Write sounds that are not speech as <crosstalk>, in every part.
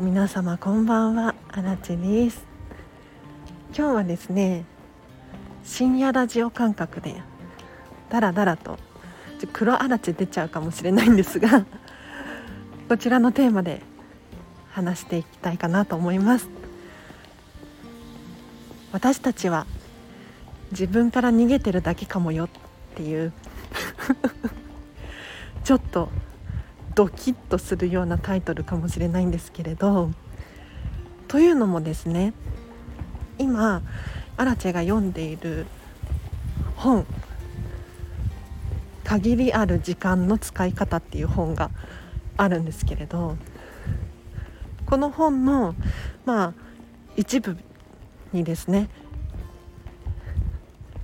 皆様こんばんはあらちです。今日はですね深夜ラジオ感覚でダラダラと黒あらち出ちゃうかもしれないんですが <laughs> こちらのテーマで話していきたいかなと思います。私たちは自分から逃げてるだけかもよっていう <laughs> ちょっとドキッとするようなタイトルかもしれないんですけれどというのもですね今アラチェが読んでいる本「限りある時間の使い方」っていう本があるんですけれどこの本のまあ一部にですね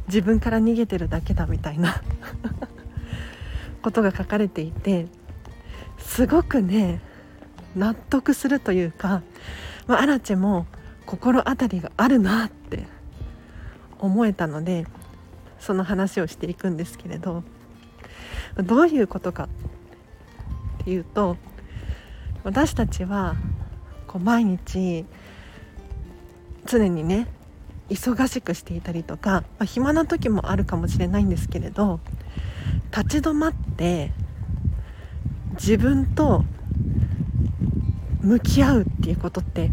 自分から逃げてるだけだみたいな <laughs> ことが書かれていてすごくね納得するというか、まあ、アラチェも心当たりがあるなって思えたのでその話をしていくんですけれどどういうことかっていうと私たちはこう毎日常にね忙しくしていたりとか、まあ、暇な時もあるかもしれないんですけれど立ち止まって自分と向き合うっていうことって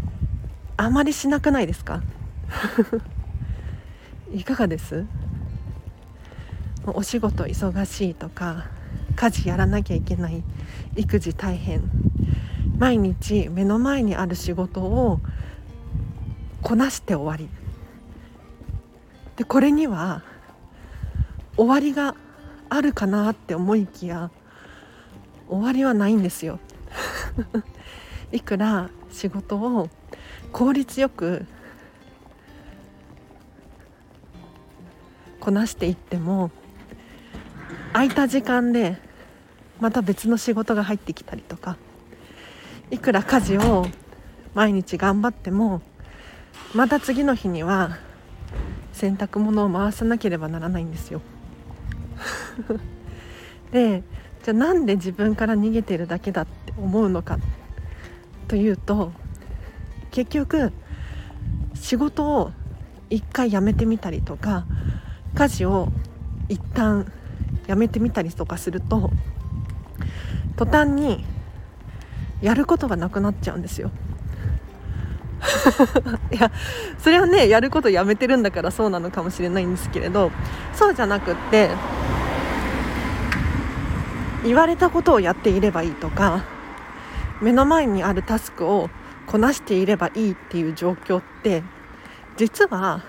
あまりしなくないですか？<laughs> いかがです？お仕事忙しいとか家事やらなきゃいけない育児大変毎日目の前にある仕事をこなして終わり。でこれには終わりがあるかなって思いきや終わりはないんですよ。<laughs> いくら仕事を効率よくこなしていっても空いた時間でまた別の仕事が入ってきたりとかいくら家事を毎日頑張ってもまた次の日には洗濯物を回さなければならないんですよ。<laughs> でじゃあなんで自分から逃げてるだけだって思うのかというと結局仕事を一回やめてみたりとか家事を一旦やめてみたりとかすると途端にやることがなくなっちゃうんですよ。<laughs> いやそれはねやることやめてるんだからそうなのかもしれないんですけれどそうじゃなくって言われたことをやっていればいいとか目の前にあるタスクをこなしていればいいっていう状況って実は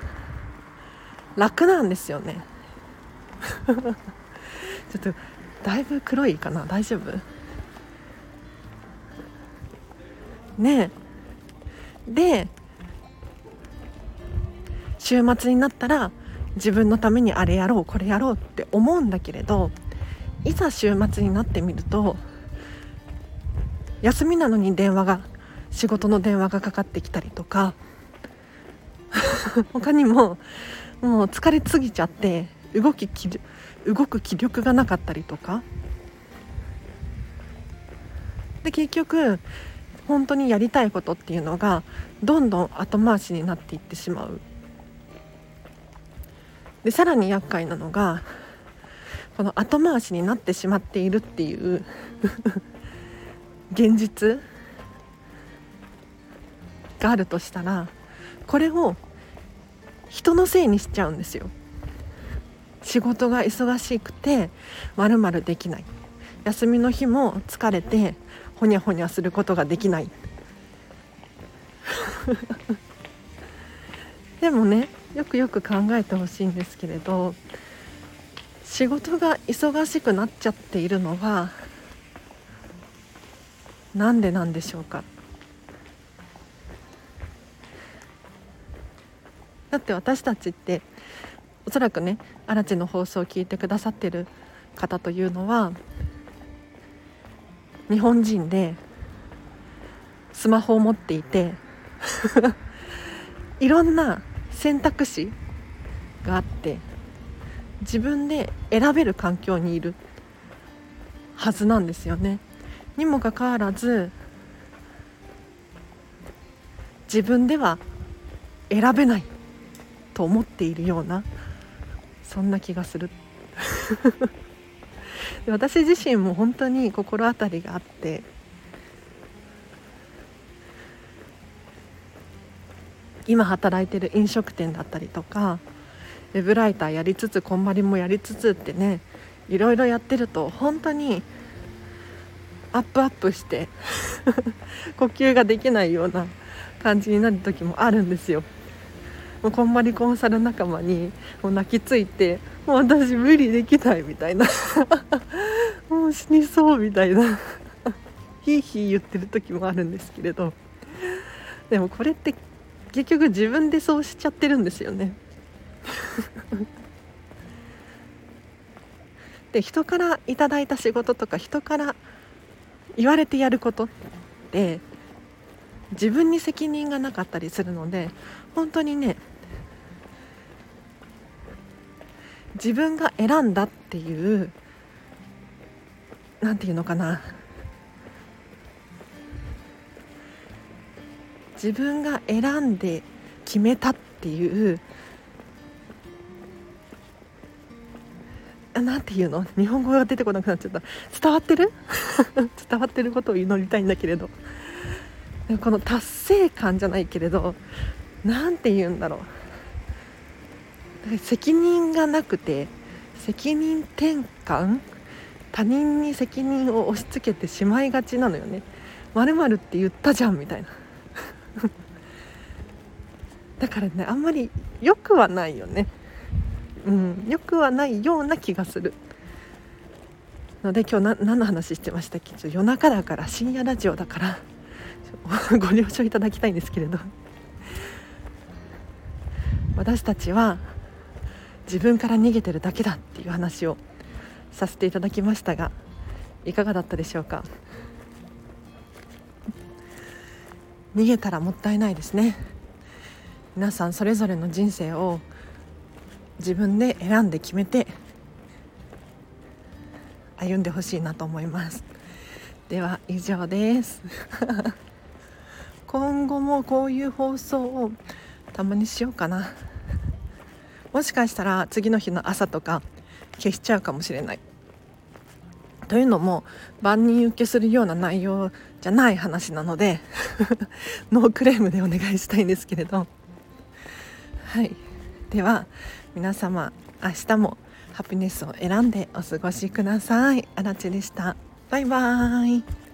楽なんですよね。<laughs> ちょっとだいぶ黒いかな？大丈夫？ねえ。で週末になったら自分のためにあれやろうこれやろうって思うんだけれどいざ週末になってみると休みなのに電話が仕事の電話がかかってきたりとか <laughs> 他にももう疲れすぎちゃって動き動く気力がなかったりとか。で結局本当にやりたいことっていうのがどんどん後回しになっていってしまう。でさらに厄介なのがこの後回しになってしまっているっていう <laughs> 現実があるとしたらこれを人のせいにしちゃうんですよ。仕事が忙しくてまるまるできない。休みの日も疲れてほにゃほにゃすることができない。<laughs> でもねよくよく考えてほしいんですけれど仕事が忙しくなっちゃっているのはなんでなんでしょうか。だって私たちっておそらくねアラチの放送を聞いてくださってる方というのは日本人でスマホを持っていて <laughs> いろんな選択肢があって自分で選べる環境にいるはずなんですよね。にもかかわらず自分では選べないと思っているようなそんな気がする <laughs> 私自身も本当に心当たりがあって今働いてる飲食店だったりとかウェブライターやりつつこんまりもやりつつってねいろいろやってると本当にアップアップして <laughs> 呼吸ができないような感じになる時もあるんですよ。もうこんまりコンサル仲間にもう泣きついてもう私無理できないみたいな。<laughs> もう死にそうみたいな。ひいひい言ってる時もあるんですけれど。でもこれって結局自分でそうしちゃってるんですよね。<laughs> で人からいただいた仕事とか人から言われてやることって自分に責任がなかったりするので本当にね自分が選んだっていう何て言うのかな。自分が選んで決めたっていうなんていうの？日本語が出てこなくなっちゃった。伝わってる？<laughs> 伝わってることを祈りたいんだけれど。この達成感じゃないけれど何て言うんだろう。責任がなくて責任転換？他人に責任を押し付けてしまいがちなのよね。まるって言ったじゃんみたいな。<laughs> だからねあんまり良くはないよね。うん。良くはないような気がする。ので今日何の話してましたっけ？夜中だから深夜ラジオだから。<laughs> ご了承いただきたいんですけれど。私たちは自分から逃げてるだけだっていう話をさせていただきましたがいかがだったでしょうか？逃げたらもったいないですね。皆さんそれぞれの人生を自分で選んで決めて歩んでほしいなと思います。では以上です。<laughs> 今後もこういう放送をたまにしようかな。もしかしたら次の日の朝とか消しちゃうかもしれない。というのも万人受けするような内容じゃない話なので <laughs> ノークレームでお願いしたいんですけれど。はい。では皆様明日もハピネスを選んでお過ごしください。あらちでした。バイバーイ。